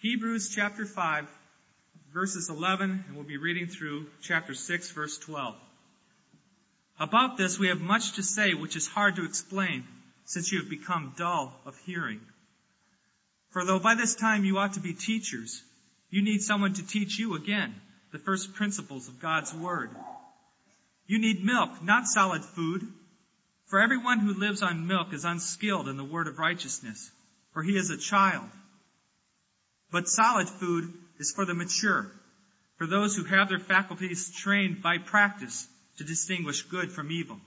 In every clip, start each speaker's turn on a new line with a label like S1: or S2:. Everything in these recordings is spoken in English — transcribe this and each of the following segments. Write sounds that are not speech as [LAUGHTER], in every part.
S1: Hebrews chapter 5, verses 11, and we'll be reading through chapter 6, verse 12. About this we have much to say which is hard to explain, since you have become dull of hearing. For though by this time you ought to be teachers, you need someone to teach you again the first principles of God's Word. You need milk, not solid food. For everyone who lives on milk is unskilled in the word of righteousness, for he is a child. But solid food is for the mature, for those who have their faculties trained by practice to distinguish good from evil.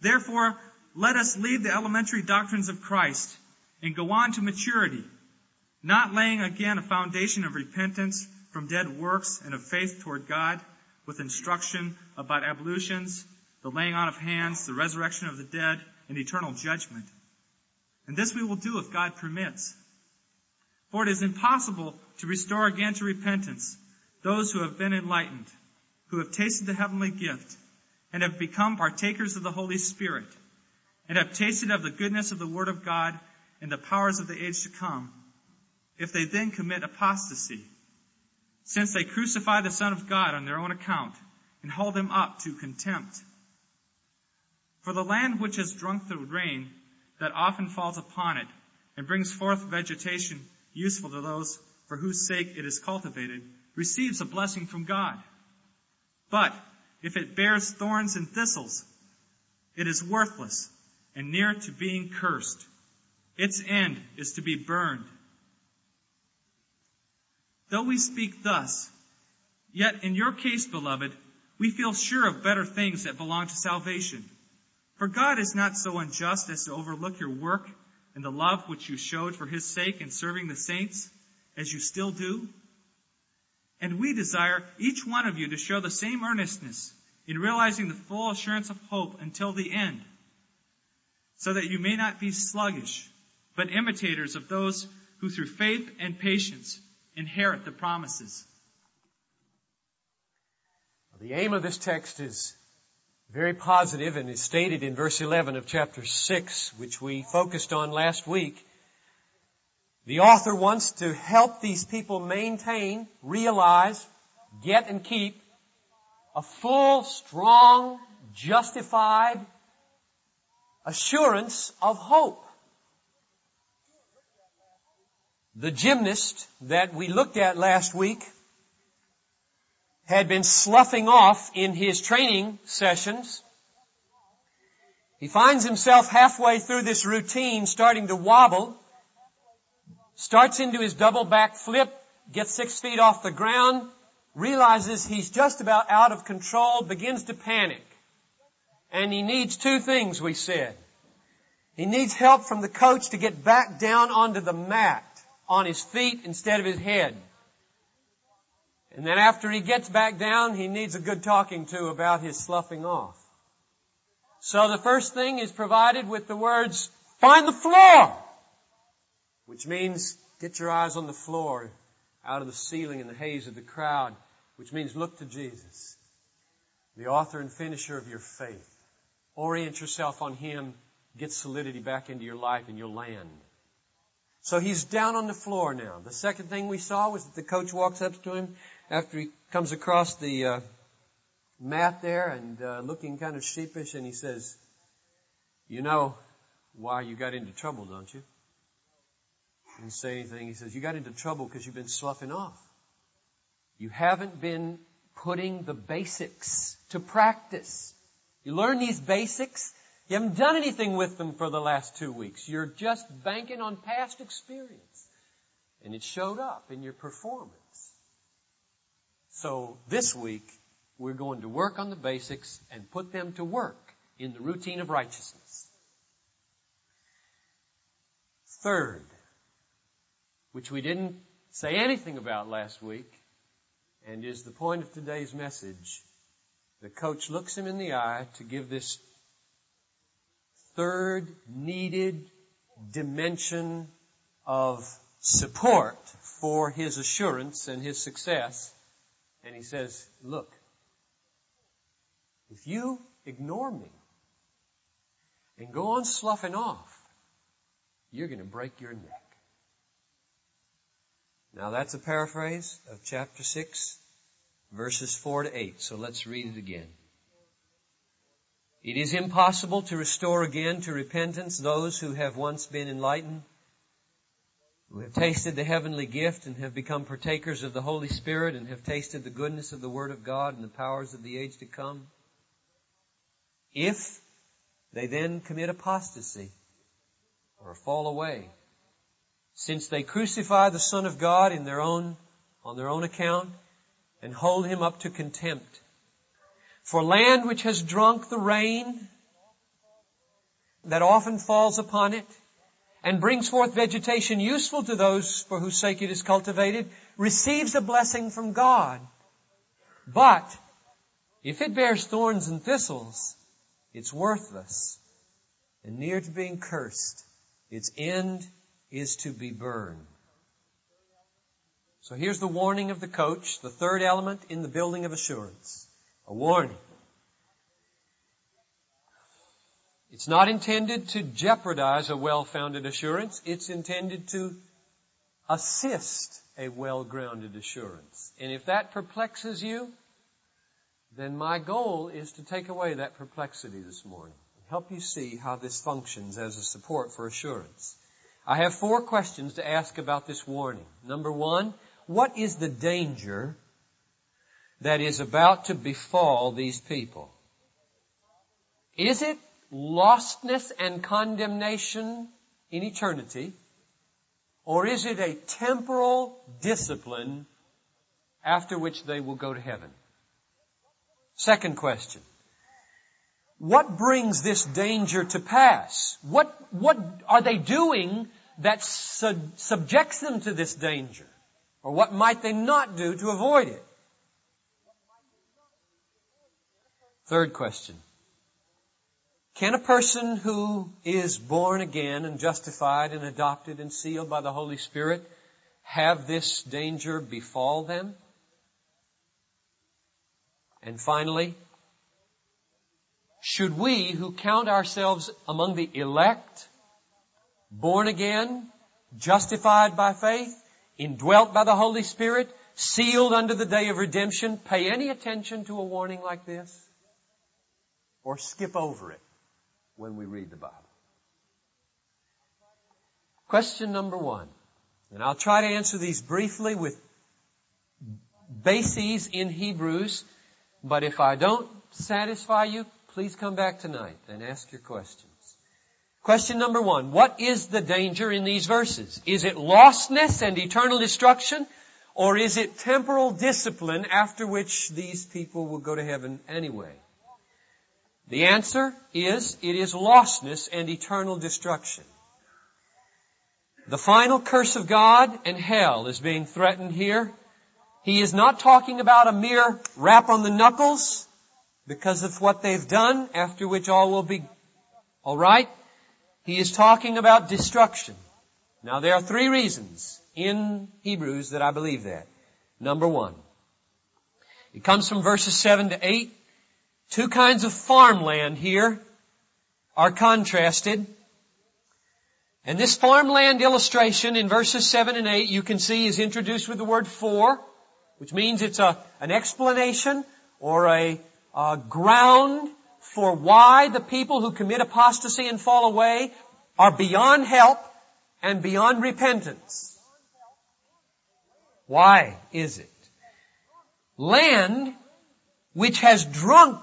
S1: Therefore, let us leave the elementary doctrines of Christ and go on to maturity, not laying again a foundation of repentance from dead works and of faith toward God with instruction about ablutions, the laying on of hands, the resurrection of the dead, and eternal judgment. And this we will do if God permits. For it is impossible to restore again to repentance those who have been enlightened, who have tasted the heavenly gift, and have become partakers of the Holy Spirit, and have tasted of the goodness of the Word of God and the powers of the age to come, if they then commit apostasy, since they crucify the Son of God on their own account and hold him up to contempt. For the land which has drunk the rain that often falls upon it and brings forth vegetation useful to those for whose sake it is cultivated receives a blessing from God. But if it bears thorns and thistles, it is worthless and near to being cursed. Its end is to be burned. Though we speak thus, yet in your case, beloved, we feel sure of better things that belong to salvation. For God is not so unjust as to overlook your work and the love which you showed for his sake in serving the saints, as you still do. And we desire each one of you to show the same earnestness in realizing the full assurance of hope until the end, so that you may not be sluggish, but imitators of those who through faith and patience inherit the promises.
S2: The aim of this text is very positive and is stated in verse 11 of chapter 6, which we focused on last week. The author wants to help these people maintain, realize, get and keep a full, strong, justified assurance of hope. The gymnast that we looked at last week had been sloughing off in his training sessions. He finds himself halfway through this routine starting to wobble, starts into his double back flip, gets six feet off the ground, realizes he's just about out of control, begins to panic. And he needs two things, we said. He needs help from the coach to get back down onto the mat on his feet instead of his head. And then after he gets back down, he needs a good talking to about his sloughing off. So the first thing is provided with the words, find the floor! Which means get your eyes on the floor, out of the ceiling and the haze of the crowd, which means look to Jesus, the author and finisher of your faith. Orient yourself on Him, get solidity back into your life and you'll land. So he's down on the floor now. The second thing we saw was that the coach walks up to him after he comes across the uh, mat there and uh, looking kind of sheepish, and he says, "You know why you got into trouble, don't you?" Didn't say anything. He says, "You got into trouble because you've been sloughing off. You haven't been putting the basics to practice. You learn these basics." You haven't done anything with them for the last two weeks. You're just banking on past experience. And it showed up in your performance. So this week, we're going to work on the basics and put them to work in the routine of righteousness. Third, which we didn't say anything about last week, and is the point of today's message, the coach looks him in the eye to give this third needed dimension of support for his assurance and his success. And he says, look, if you ignore me and go on sloughing off, you're going to break your neck. Now that's a paraphrase of chapter 6, verses 4 to 8. So let's read it again. It is impossible to restore again to repentance those who have once been enlightened, who have tasted the heavenly gift and have become partakers of the Holy Spirit and have tasted the goodness of the Word of God and the powers of the age to come. If they then commit apostasy or fall away, since they crucify the Son of God in their own, on their own account and hold him up to contempt. For land which has drunk the rain that often falls upon it and brings forth vegetation useful to those for whose sake it is cultivated receives a blessing from God. But if it bears thorns and thistles, it's worthless and near to being cursed. Its end is to be burned. So here's the warning of the coach, the third element in the building of assurance. A warning. It's not intended to jeopardize a well-founded assurance. It's intended to assist a well-grounded assurance. And if that perplexes you, then my goal is to take away that perplexity this morning and help you see how this functions as a support for assurance. I have four questions to ask about this warning. Number one, what is the danger that is about to befall these people? Is it lostness and condemnation in eternity? Or is it a temporal discipline after which they will go to heaven? Second question. What brings this danger to pass? What, what are they doing that sub- subjects them to this danger? Or what might they not do to avoid it? Third question. Can a person who is born again and justified and adopted and sealed by the Holy Spirit have this danger befall them? And finally, should we who count ourselves among the elect, born again, justified by faith, indwelt by the Holy Spirit, sealed under the day of redemption, pay any attention to a warning like this? Or skip over it when we read the Bible? Question number one. And I'll try to answer these briefly with bases in Hebrews, but if I don't satisfy you, please come back tonight and ask your questions. Question number one, what is the danger in these verses? Is it lostness and eternal destruction? Or is it temporal discipline after which these people will go to heaven anyway? The answer is, it is lostness and eternal destruction. The final curse of God and hell is being threatened here. He is not talking about a mere rap on the knuckles because of what they've done, after which all will be alright. He is talking about destruction. Now there are three reasons in Hebrews that I believe that. Number one, it comes from verses 7 to 8. Two kinds of farmland here are contrasted. And this farmland illustration in verses 7 and 8 you can see is introduced with the word for, which means it's a, an explanation or a, a ground for why the people who commit apostasy and fall away are beyond help and beyond repentance. Why is it? Land which has drunk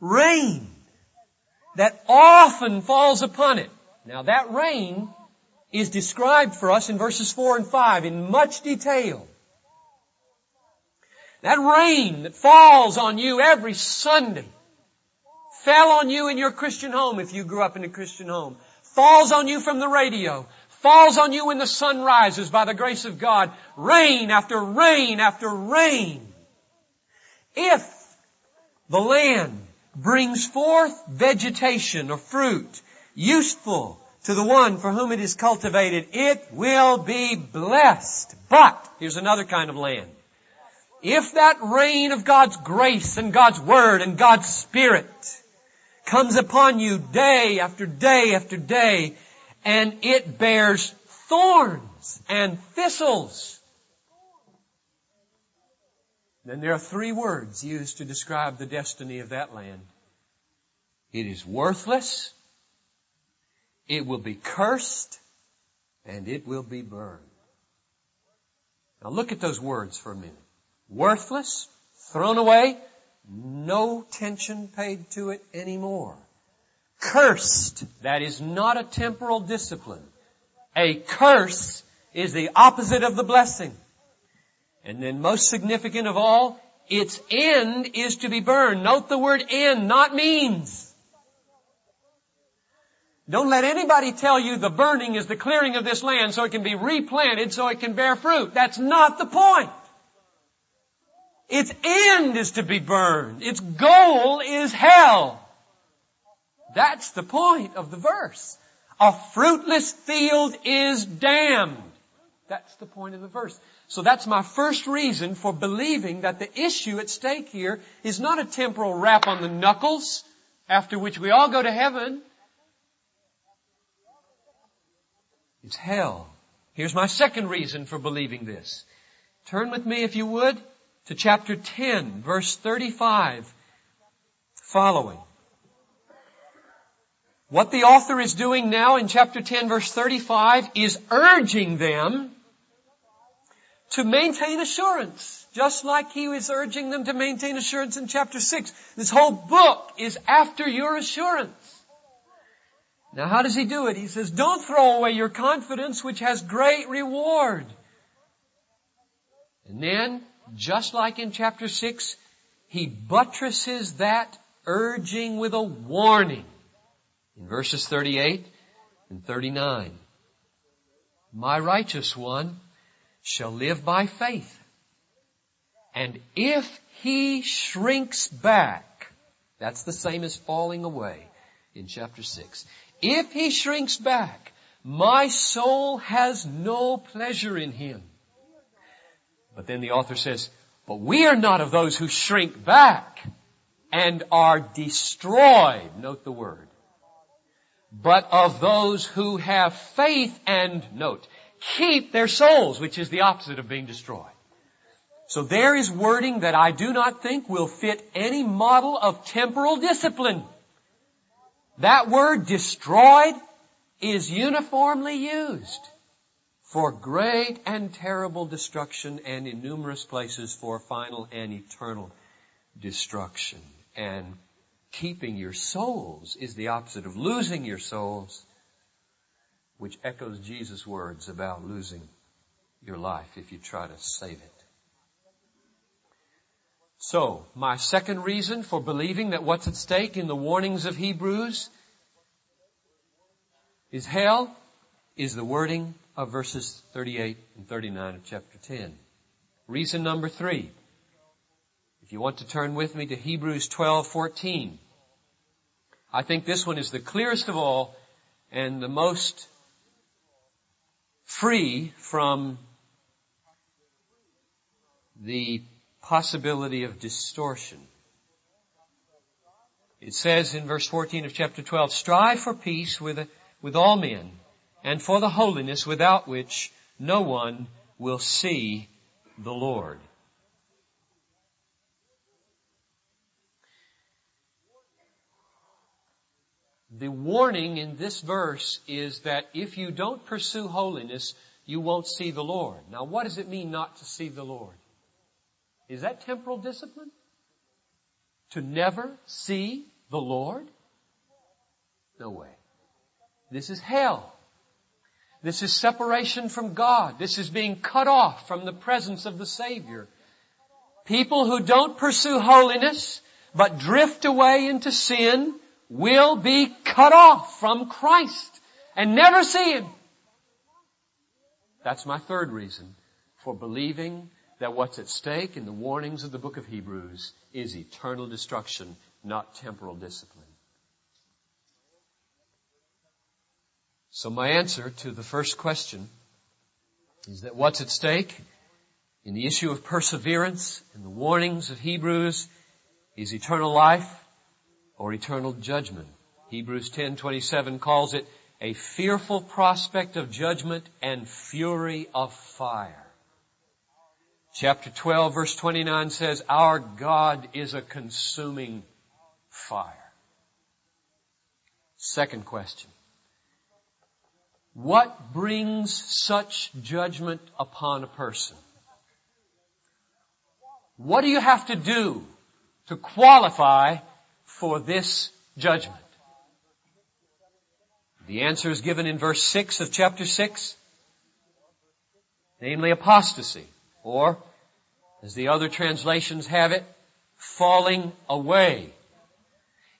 S2: rain that often falls upon it. Now that rain is described for us in verses 4 and 5 in much detail. That rain that falls on you every Sunday fell on you in your Christian home if you grew up in a Christian home, falls on you from the radio, falls on you when the sun rises by the grace of God, rain after rain after rain. If the land brings forth vegetation or fruit useful to the one for whom it is cultivated, it will be blessed. But, here's another kind of land. If that rain of God's grace and God's Word and God's Spirit comes upon you day after day after day and it bears thorns and thistles, then there are three words used to describe the destiny of that land. It is worthless, it will be cursed, and it will be burned. Now look at those words for a minute. Worthless, thrown away, no attention paid to it anymore. Cursed, that is not a temporal discipline. A curse is the opposite of the blessing. And then most significant of all, its end is to be burned. Note the word end, not means. Don't let anybody tell you the burning is the clearing of this land so it can be replanted so it can bear fruit. That's not the point. Its end is to be burned. Its goal is hell. That's the point of the verse. A fruitless field is damned. That's the point of the verse. So that's my first reason for believing that the issue at stake here is not a temporal rap on the knuckles, after which we all go to heaven. It's hell. Here's my second reason for believing this. Turn with me, if you would, to chapter 10, verse 35 following. What the author is doing now in chapter 10 verse 35 is urging them to maintain assurance, just like he was urging them to maintain assurance in chapter 6. This whole book is after your assurance. Now how does he do it? He says, don't throw away your confidence which has great reward. And then, just like in chapter 6, he buttresses that urging with a warning in verses 38 and 39. My righteous one shall live by faith. And if he shrinks back, that's the same as falling away in chapter 6. If he shrinks back, my soul has no pleasure in him. But then the author says, but we are not of those who shrink back and are destroyed. Note the word. But of those who have faith and, note, keep their souls, which is the opposite of being destroyed. So there is wording that I do not think will fit any model of temporal discipline. That word destroyed is uniformly used for great and terrible destruction and in numerous places for final and eternal destruction. And keeping your souls is the opposite of losing your souls, which echoes Jesus' words about losing your life if you try to save it. So, my second reason for believing that what's at stake in the warnings of Hebrews is hell is the wording of verses 38 and 39 of chapter 10. Reason number three. If you want to turn with me to Hebrews 12, 14. I think this one is the clearest of all and the most free from the possibility of distortion. It says in verse 14 of chapter 12, strive for peace with, with all men and for the holiness without which no one will see the Lord. The warning in this verse is that if you don't pursue holiness, you won't see the Lord. Now what does it mean not to see the Lord? Is that temporal discipline? To never see the Lord? No way. This is hell. This is separation from God. This is being cut off from the presence of the Savior. People who don't pursue holiness, but drift away into sin, will be cut off from Christ and never see Him. That's my third reason for believing that what's at stake in the warnings of the book of Hebrews is eternal destruction, not temporal discipline. So my answer to the first question is that what's at stake in the issue of perseverance and the warnings of Hebrews is eternal life or eternal judgment. Hebrews 10:27 calls it a fearful prospect of judgment and fury of fire. Chapter 12 verse 29 says, Our God is a consuming fire. Second question. What brings such judgment upon a person? What do you have to do to qualify for this judgment? The answer is given in verse 6 of chapter 6, namely apostasy, or, as the other translations have it, falling away.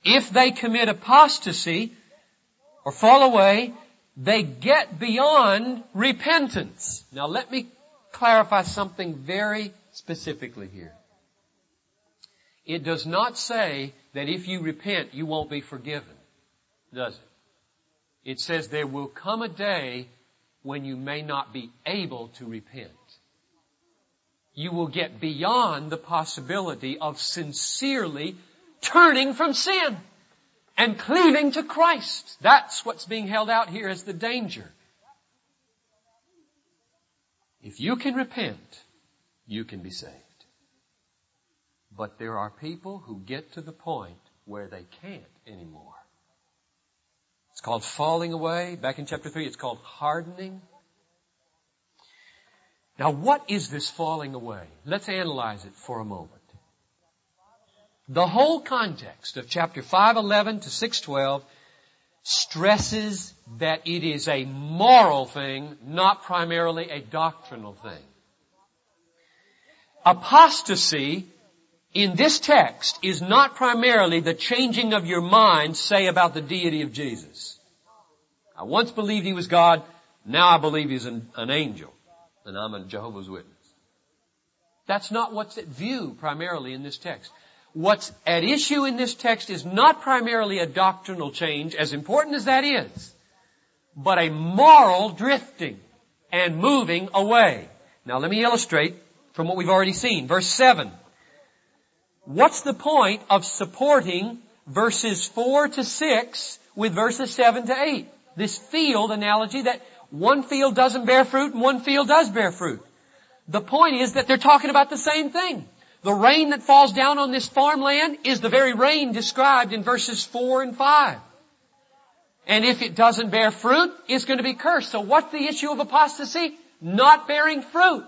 S2: If they commit apostasy, or fall away, they get beyond repentance. Now let me clarify something very specifically here. It does not say that if you repent, you won't be forgiven, does it? It says there will come a day when you may not be able to repent. You will get beyond the possibility of sincerely turning from sin and cleaving to Christ. That's what's being held out here as the danger. If you can repent, you can be saved. But there are people who get to the point where they can't anymore. It's called falling away. Back in chapter 3, it's called hardening. Now what is this falling away? Let's analyze it for a moment. The whole context of chapter 511 to 612 stresses that it is a moral thing, not primarily a doctrinal thing. Apostasy in this text is not primarily the changing of your mind, say about the deity of Jesus. I once believed he was God, now I believe he's an, an angel, and I'm a Jehovah's Witness. That's not what's at view primarily in this text. What's at issue in this text is not primarily a doctrinal change, as important as that is, but a moral drifting and moving away. Now let me illustrate from what we've already seen. Verse 7. What's the point of supporting verses 4 to 6 with verses 7 to 8? This field analogy that one field doesn't bear fruit and one field does bear fruit. The point is that they're talking about the same thing. The rain that falls down on this farmland is the very rain described in verses 4 and 5. And if it doesn't bear fruit, it's going to be cursed. So what's the issue of apostasy? Not bearing fruit.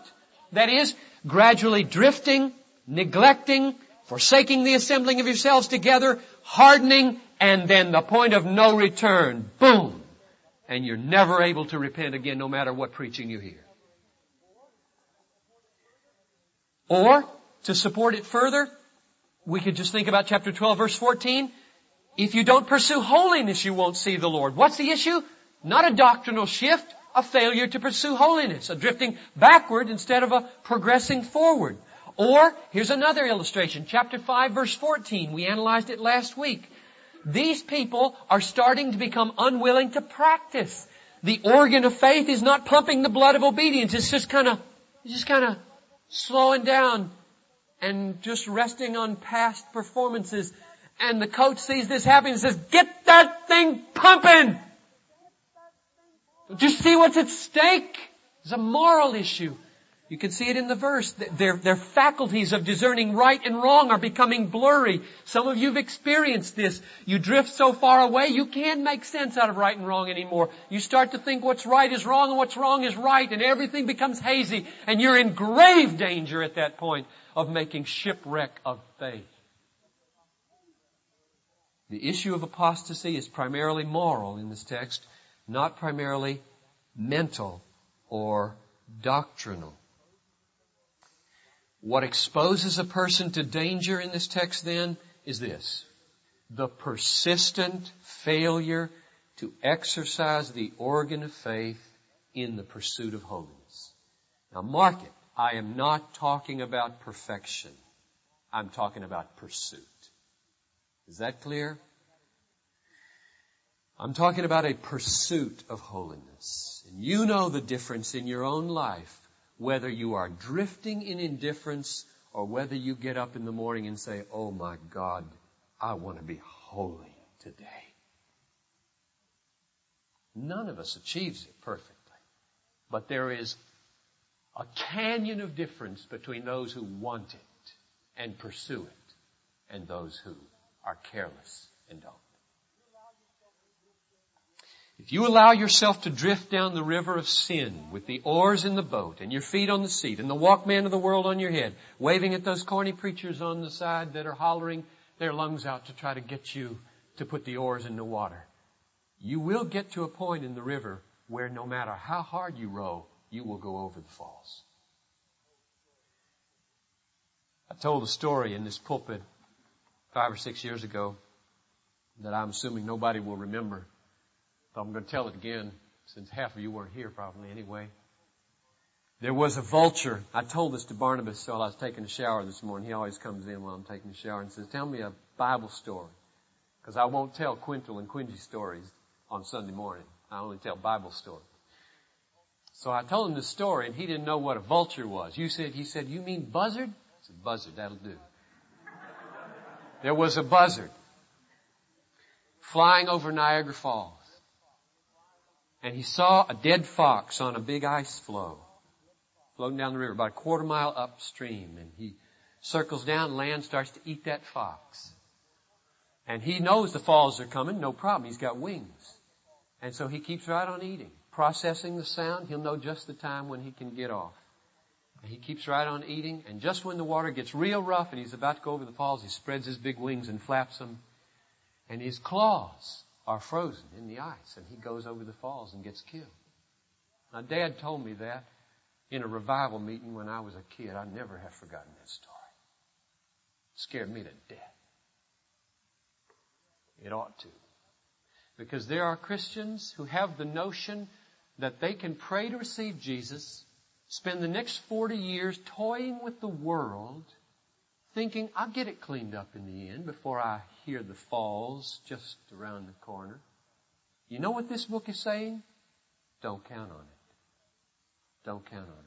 S2: That is, gradually drifting, neglecting, forsaking the assembling of yourselves together, hardening, and then the point of no return. Boom! And you're never able to repent again no matter what preaching you hear. Or, to support it further, we could just think about chapter 12 verse 14. If you don't pursue holiness, you won't see the Lord. What's the issue? Not a doctrinal shift, a failure to pursue holiness, a drifting backward instead of a progressing forward. Or, here's another illustration, chapter 5 verse 14. We analyzed it last week. These people are starting to become unwilling to practice. The organ of faith is not pumping the blood of obedience. It's just kind of, just kind of slowing down and just resting on past performances. And the coach sees this happening and says, get that thing pumping! Do you see what's at stake? It's a moral issue. You can see it in the verse. Their, their faculties of discerning right and wrong are becoming blurry. Some of you have experienced this. You drift so far away, you can't make sense out of right and wrong anymore. You start to think what's right is wrong and what's wrong is right and everything becomes hazy and you're in grave danger at that point of making shipwreck of faith. The issue of apostasy is primarily moral in this text, not primarily mental or doctrinal. What exposes a person to danger in this text then is this. The persistent failure to exercise the organ of faith in the pursuit of holiness. Now mark it. I am not talking about perfection. I'm talking about pursuit. Is that clear? I'm talking about a pursuit of holiness. And you know the difference in your own life, whether you are drifting in indifference or whether you get up in the morning and say, Oh my God, I want to be holy today. None of us achieves it perfectly. But there is A canyon of difference between those who want it and pursue it and those who are careless and don't. If you allow yourself to drift down the river of sin with the oars in the boat and your feet on the seat and the walkman of the world on your head, waving at those corny preachers on the side that are hollering their lungs out to try to get you to put the oars in the water, you will get to a point in the river where no matter how hard you row, you will go over the falls. I told a story in this pulpit five or six years ago that I'm assuming nobody will remember. But I'm going to tell it again since half of you weren't here probably anyway. There was a vulture. I told this to Barnabas while I was taking a shower this morning. He always comes in while I'm taking a shower and says, tell me a Bible story. Because I won't tell Quintal and Quincy stories on Sunday morning. I only tell Bible stories. So I told him the story and he didn't know what a vulture was. You said, he said, you mean buzzard? I said, buzzard, that'll do. There was a buzzard flying over Niagara Falls and he saw a dead fox on a big ice floe floating down the river about a quarter mile upstream. And he circles down land starts to eat that fox. And he knows the falls are coming no problem. He's got wings. And so he keeps right on eating processing the sound. He'll know just the time when he can get off. And he keeps right on eating. And just when the water gets real rough and he's about to go over the falls he spreads his big wings and flaps them and his claws are frozen in the ice and he goes over the falls and gets killed. Now, dad told me that in a revival meeting when I was a kid. I never have forgotten that story. It scared me to death. It ought to. Because there are Christians who have the notion that they can pray to receive Jesus, spend the next 40 years toying with the world, thinking, I'll get it cleaned up in the end before I hear the falls just around the corner. You know what this book is saying? Don't count on it. Don't count on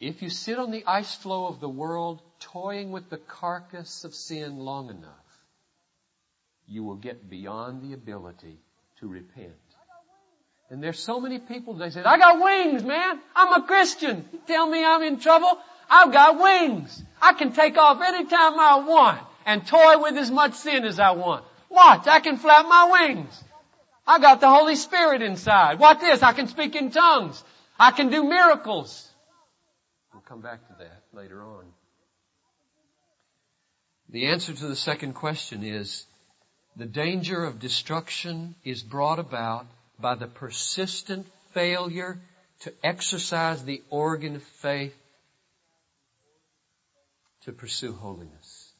S2: it. If you sit on the ice floe of the world toying with the carcass of sin long enough, you will get beyond the ability to repent. And there's so many people, they said, I got wings, man. I'm a Christian. You tell me I'm in trouble? I've got wings. I can take off anytime I want and toy with as much sin as I want. Watch, I can flap my wings. I got the Holy Spirit inside. Watch this, I can speak in tongues. I can do miracles. We'll come back to that later on. The answer to the second question is the danger of destruction is brought about by the persistent failure to exercise the organ of faith to pursue holiness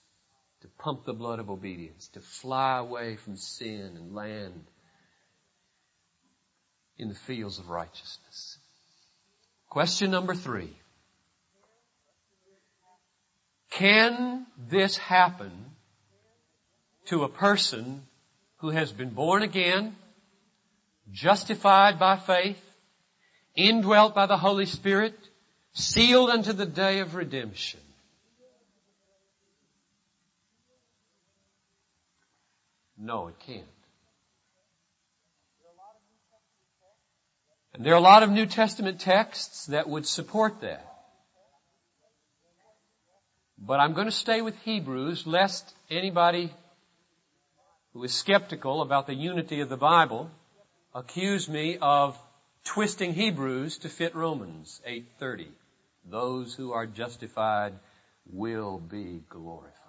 S2: to pump the blood of obedience, to fly away from sin and land in the fields of righteousness. Question number three. Can this happen to a person who has been born again, justified by faith, indwelt by the Holy Spirit, sealed unto the day of redemption? No, it can't. And there are a lot of New Testament texts that would support that. But I'm going to stay with Hebrews lest anybody who is skeptical about the unity of the Bible accuse me of twisting Hebrews to fit Romans 8:30. Those who are justified will be glorified.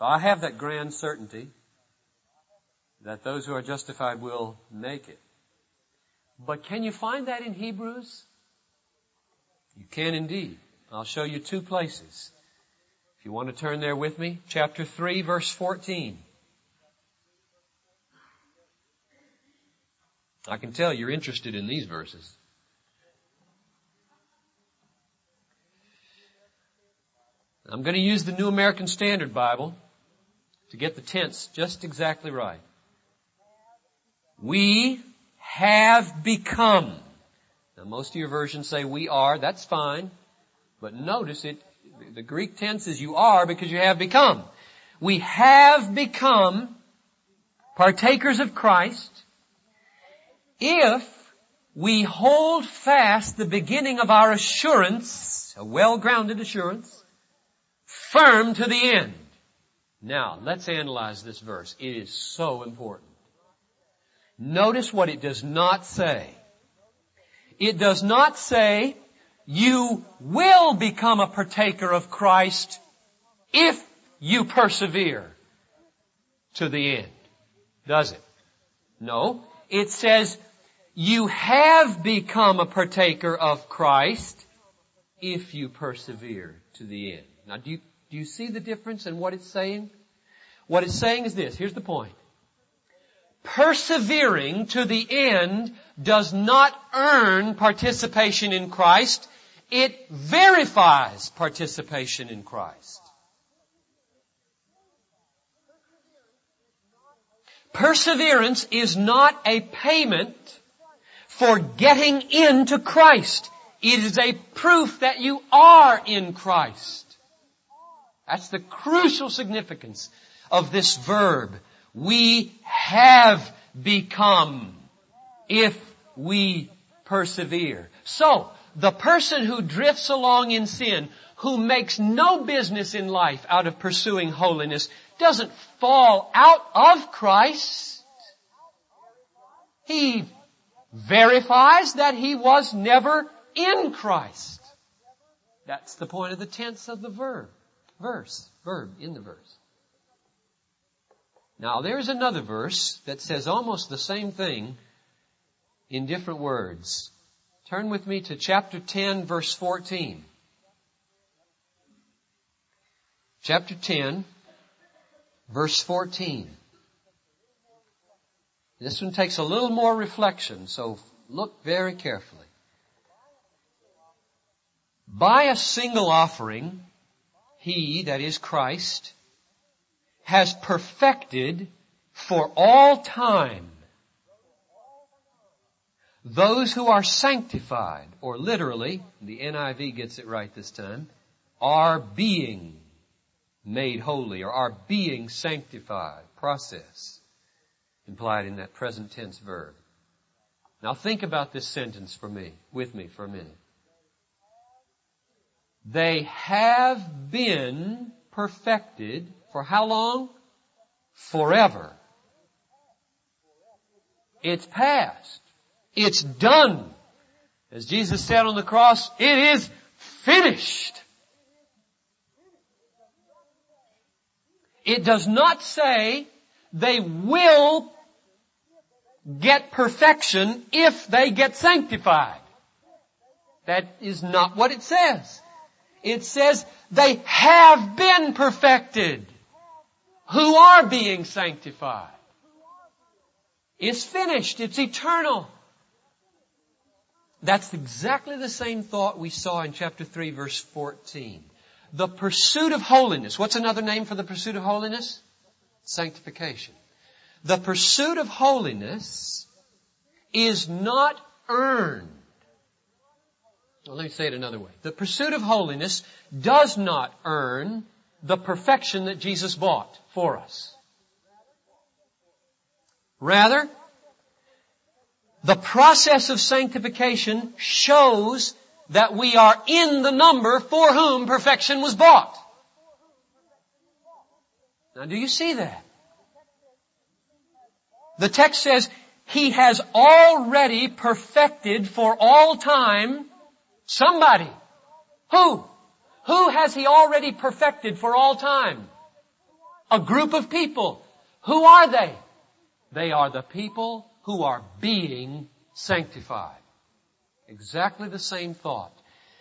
S2: So I have that grand certainty that those who are justified will make it. But can you find that in Hebrews? You can indeed. I'll show you two places. If you want to turn there with me, chapter 3 verse 14. I can tell you're interested in these verses. I'm going to use the New American Standard Bible to get the tense just exactly right. We have become. Now most of your versions say we are, that's fine. But notice it, the Greek tense is you are because you have become. We have become partakers of Christ if we hold fast the beginning of our assurance, a well-grounded assurance, firm to the end. Now, let's analyze this verse. It is so important. Notice what it does not say. It does not say, you will become a partaker of Christ if you persevere to the end. Does it? No. It says, you have become a partaker of Christ if you persevere to the end. Now do you, do you see the difference in what it's saying? What it's saying is this. Here's the point. Persevering to the end does not earn participation in Christ. It verifies participation in Christ. Perseverance is not a payment for getting into Christ. It is a proof that you are in Christ. That's the crucial significance of this verb. We have become if we persevere. So, the person who drifts along in sin, who makes no business in life out of pursuing holiness, doesn't fall out of Christ. He verifies that he was never in Christ. That's the point of the tense of the verb. Verse. Verb in the verse. Now there's another verse that says almost the same thing in different words. Turn with me to chapter 10 verse 14. Chapter 10 verse 14. This one takes a little more reflection, so look very carefully. By a single offering, He, that is Christ, has perfected for all time those who are sanctified, or literally, the NIV gets it right this time, are being made holy or are being sanctified process implied in that present tense verb. Now think about this sentence for me, with me for a minute. They have been perfected for how long? Forever. It's past. It's done. As Jesus said on the cross, it is finished. It does not say they will get perfection if they get sanctified. That is not what it says. It says they have been perfected who are being sanctified. It's finished. It's eternal. That's exactly the same thought we saw in chapter 3 verse 14. The pursuit of holiness. What's another name for the pursuit of holiness? Sanctification. The pursuit of holiness is not earned. Well, let me say it another way. The pursuit of holiness does not earn the perfection that Jesus bought for us. Rather, the process of sanctification shows that we are in the number for whom perfection was bought. Now do you see that? The text says, He has already perfected for all time somebody. Who? Who has He already perfected for all time? A group of people. Who are they? They are the people who are being sanctified. Exactly the same thought.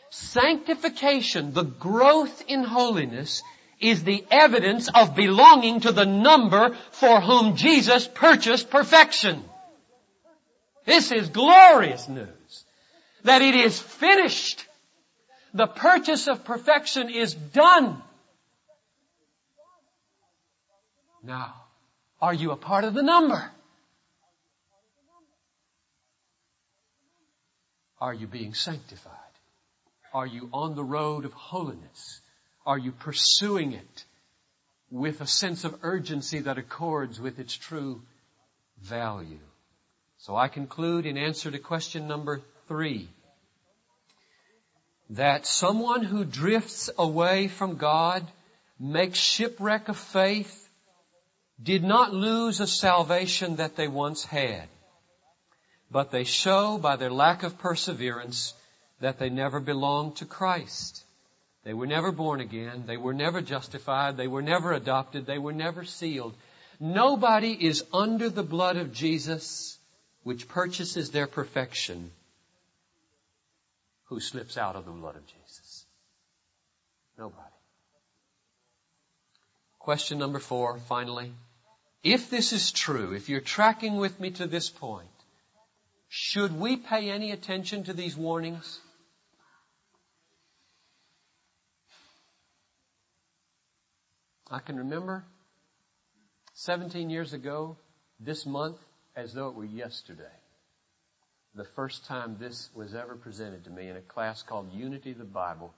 S2: Sanctification, the growth in holiness, is the evidence of belonging to the number for whom Jesus purchased perfection. This is glorious news. That it is finished. The purchase of perfection is done. Now, are you a part of the number? Are you being sanctified? Are you on the road of holiness? Are you pursuing it with a sense of urgency that accords with its true value? So I conclude in answer to question number three that someone who drifts away from God, makes shipwreck of faith, did not lose a salvation that they once had, but they show by their lack of perseverance that they never belonged to Christ. They were never born again. They were never justified. They were never adopted. They were never sealed. Nobody is under the blood of Jesus, which purchases their perfection, who slips out of the blood of Jesus. Nobody. Question number four, finally. If this is true, if you're tracking with me to this point, should we pay any attention to these warnings? I can remember 17 years ago, this month, as though it were yesterday, the first time this was ever presented to me in a class called Unity of the Bible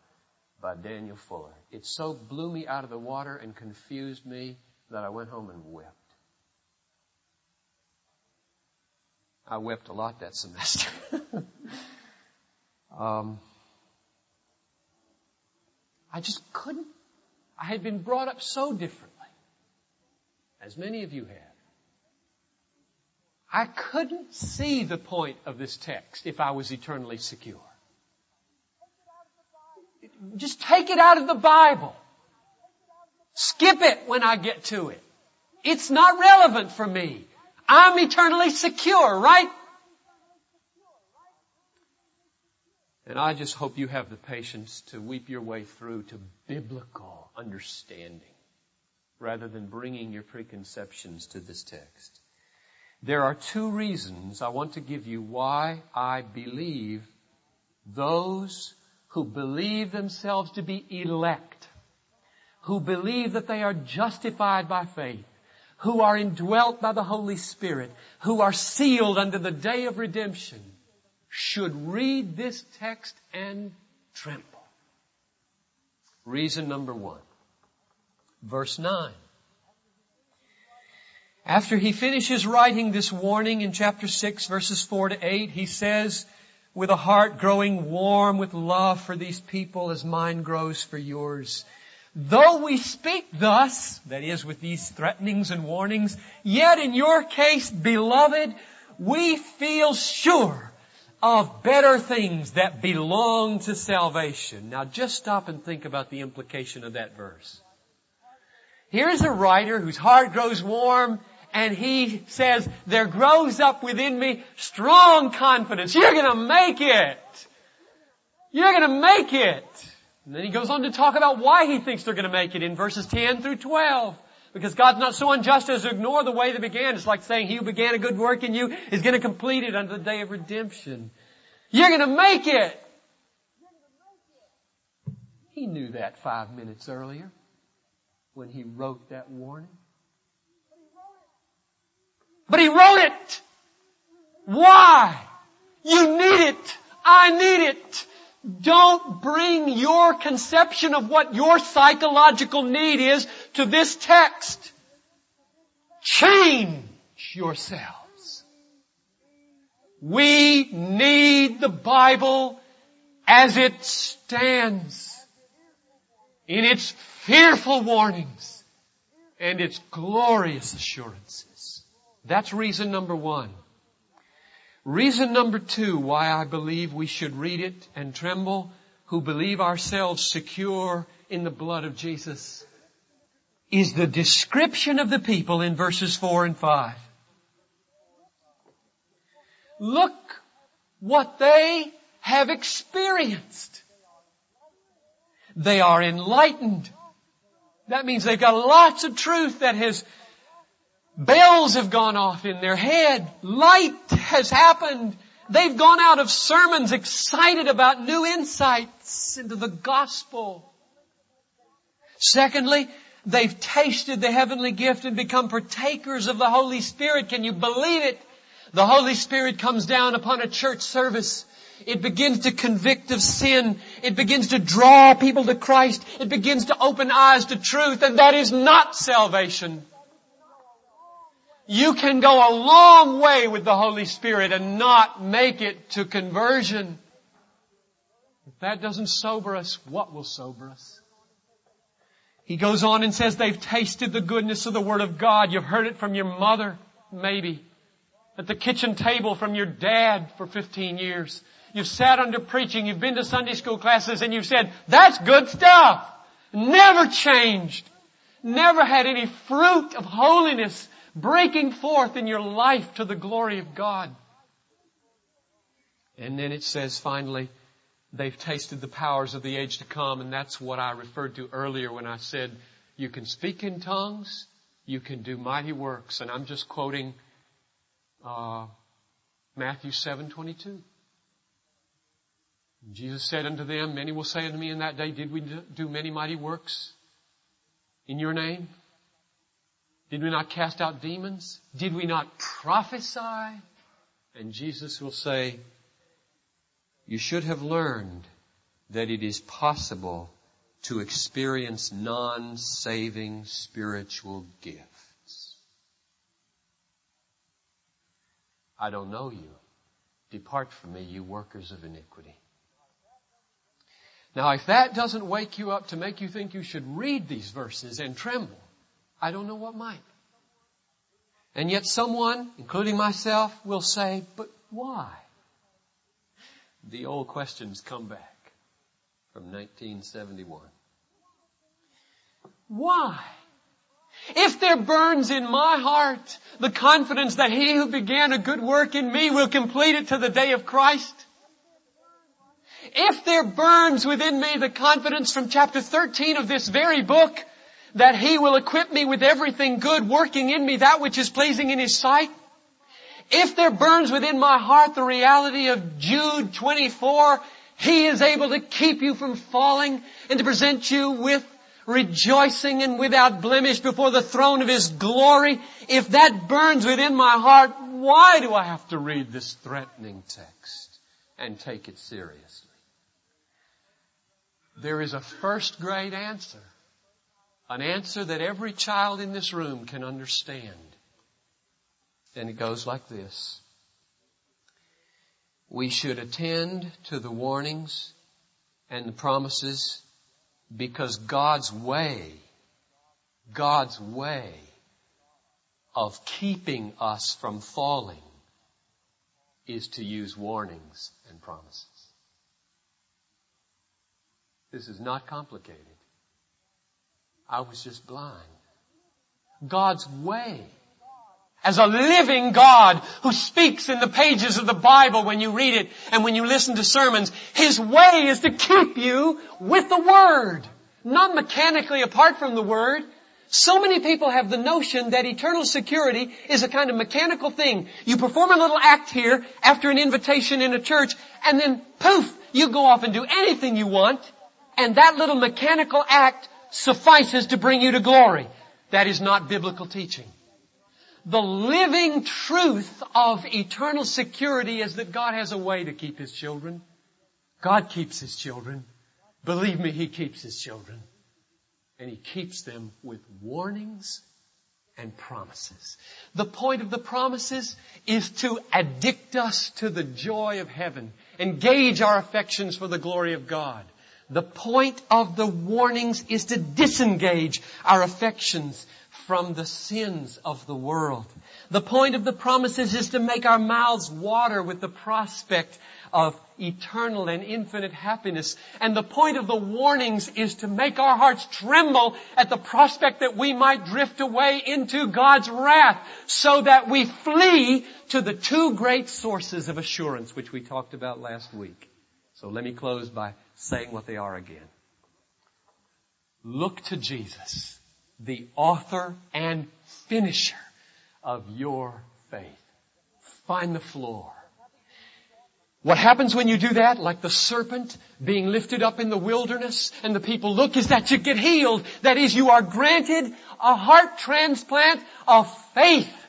S2: by Daniel Fuller. It so blew me out of the water and confused me that I went home and wept. I wept a lot that semester. [LAUGHS] um, I just couldn't. I had been brought up so differently, as many of you have. I couldn't see the point of this text if I was eternally secure. Just take it out of the Bible. Skip it when I get to it. It's not relevant for me. I'm eternally secure, right? And I just hope you have the patience to weep your way through to biblical understanding rather than bringing your preconceptions to this text. There are two reasons I want to give you why I believe those who believe themselves to be elect, who believe that they are justified by faith, who are indwelt by the Holy Spirit, who are sealed under the day of redemption, should read this text and tremble. Reason number one. Verse nine. After he finishes writing this warning in chapter 6 verses 4 to 8, he says, with a heart growing warm with love for these people as mine grows for yours, Though we speak thus, that is with these threatenings and warnings, yet in your case, beloved, we feel sure of better things that belong to salvation. Now just stop and think about the implication of that verse. Here's a writer whose heart grows warm and he says, there grows up within me strong confidence. You're gonna make it! You're gonna make it! And then he goes on to talk about why he thinks they're to make it in verses 10 through 12. Because God's not so unjust as to ignore the way they began. It's like saying he who began a good work in you is to complete it unto the day of redemption. You're to make it! He knew that five minutes earlier when he wrote that warning. But he wrote it! Why? You need it! I need it! Don't bring your conception of what your psychological need is to this text. Change yourselves. We need the Bible as it stands in its fearful warnings and its glorious assurances. That's reason number one. Reason number two why I believe we should read it and tremble, who believe ourselves secure in the blood of Jesus, is the description of the people in verses four and five. Look what they have experienced. They are enlightened. That means they've got lots of truth that has Bells have gone off in their head. Light has happened. They've gone out of sermons excited about new insights into the gospel. Secondly, they've tasted the heavenly gift and become partakers of the Holy Spirit. Can you believe it? The Holy Spirit comes down upon a church service. It begins to convict of sin. It begins to draw people to Christ. It begins to open eyes to truth, and that is not salvation. You can go a long way with the Holy Spirit and not make it to conversion. If that doesn't sober us, what will sober us? He goes on and says they've tasted the goodness of the Word of God. You've heard it from your mother, maybe. At the kitchen table from your dad for 15 years. You've sat under preaching, you've been to Sunday school classes and you've said, that's good stuff. Never changed. Never had any fruit of holiness breaking forth in your life to the glory of God. And then it says finally, they've tasted the powers of the age to come, and that's what I referred to earlier when I said, you can speak in tongues, you can do mighty works, and I'm just quoting uh, Matthew seven twenty two. Jesus said unto them, Many will say unto me in that day, Did we do many mighty works in your name? Did we not cast out demons? Did we not prophesy? And Jesus will say, you should have learned that it is possible to experience non-saving spiritual gifts. I don't know you. Depart from me, you workers of iniquity. Now, if that doesn't wake you up to make you think you should read these verses and tremble, I don't know what might. And yet someone, including myself, will say, but why? The old questions come back from 1971. Why? If there burns in my heart the confidence that he who began a good work in me will complete it to the day of Christ, if there burns within me the confidence from chapter 13 of this very book that He will equip me with everything good working in me that which is pleasing in His sight? If there burns within my heart the reality of Jude 24, He is able to keep you from falling and to present you with rejoicing and without blemish before the throne of His glory. If that burns within my heart, why do I have to read this threatening text and take it seriously? There is a first grade answer an answer that every child in this room can understand. And it goes like this. We should attend to the warnings and the promises because God's way, God's way of keeping us from falling is to use warnings and promises. This is not complicated. I was just blind. God's way. As a living God who speaks in the pages of the Bible when you read it and when you listen to sermons, His way is to keep you with the Word, not mechanically apart from the Word. So many people have the notion that eternal security is a kind of mechanical thing. You perform a little act here after an invitation in a church and then poof, you go off and do anything you want and that little mechanical act suffices to bring you to glory. That is not biblical teaching. The living truth of eternal security is that God has a way to keep His children. God keeps His children. Believe me, He keeps His children. And He keeps them with warnings and promises. The point of the promises is to addict us to the joy of heaven, engage our affections for the glory of God. The point of the warnings is to disengage our affections from the sins of the world. The point of the promises is to make our mouths water with the prospect of eternal and infinite happiness. And the point of the warnings is to make our hearts tremble at the prospect that we might drift away into God's wrath so that we flee to the two great sources of assurance which we talked about last week. So let me close by saying what they are again. Look to Jesus, the author and finisher of your faith. Find the floor. What happens when you do that, like the serpent being lifted up in the wilderness and the people look, is that you get healed. That is, you are granted a heart transplant of faith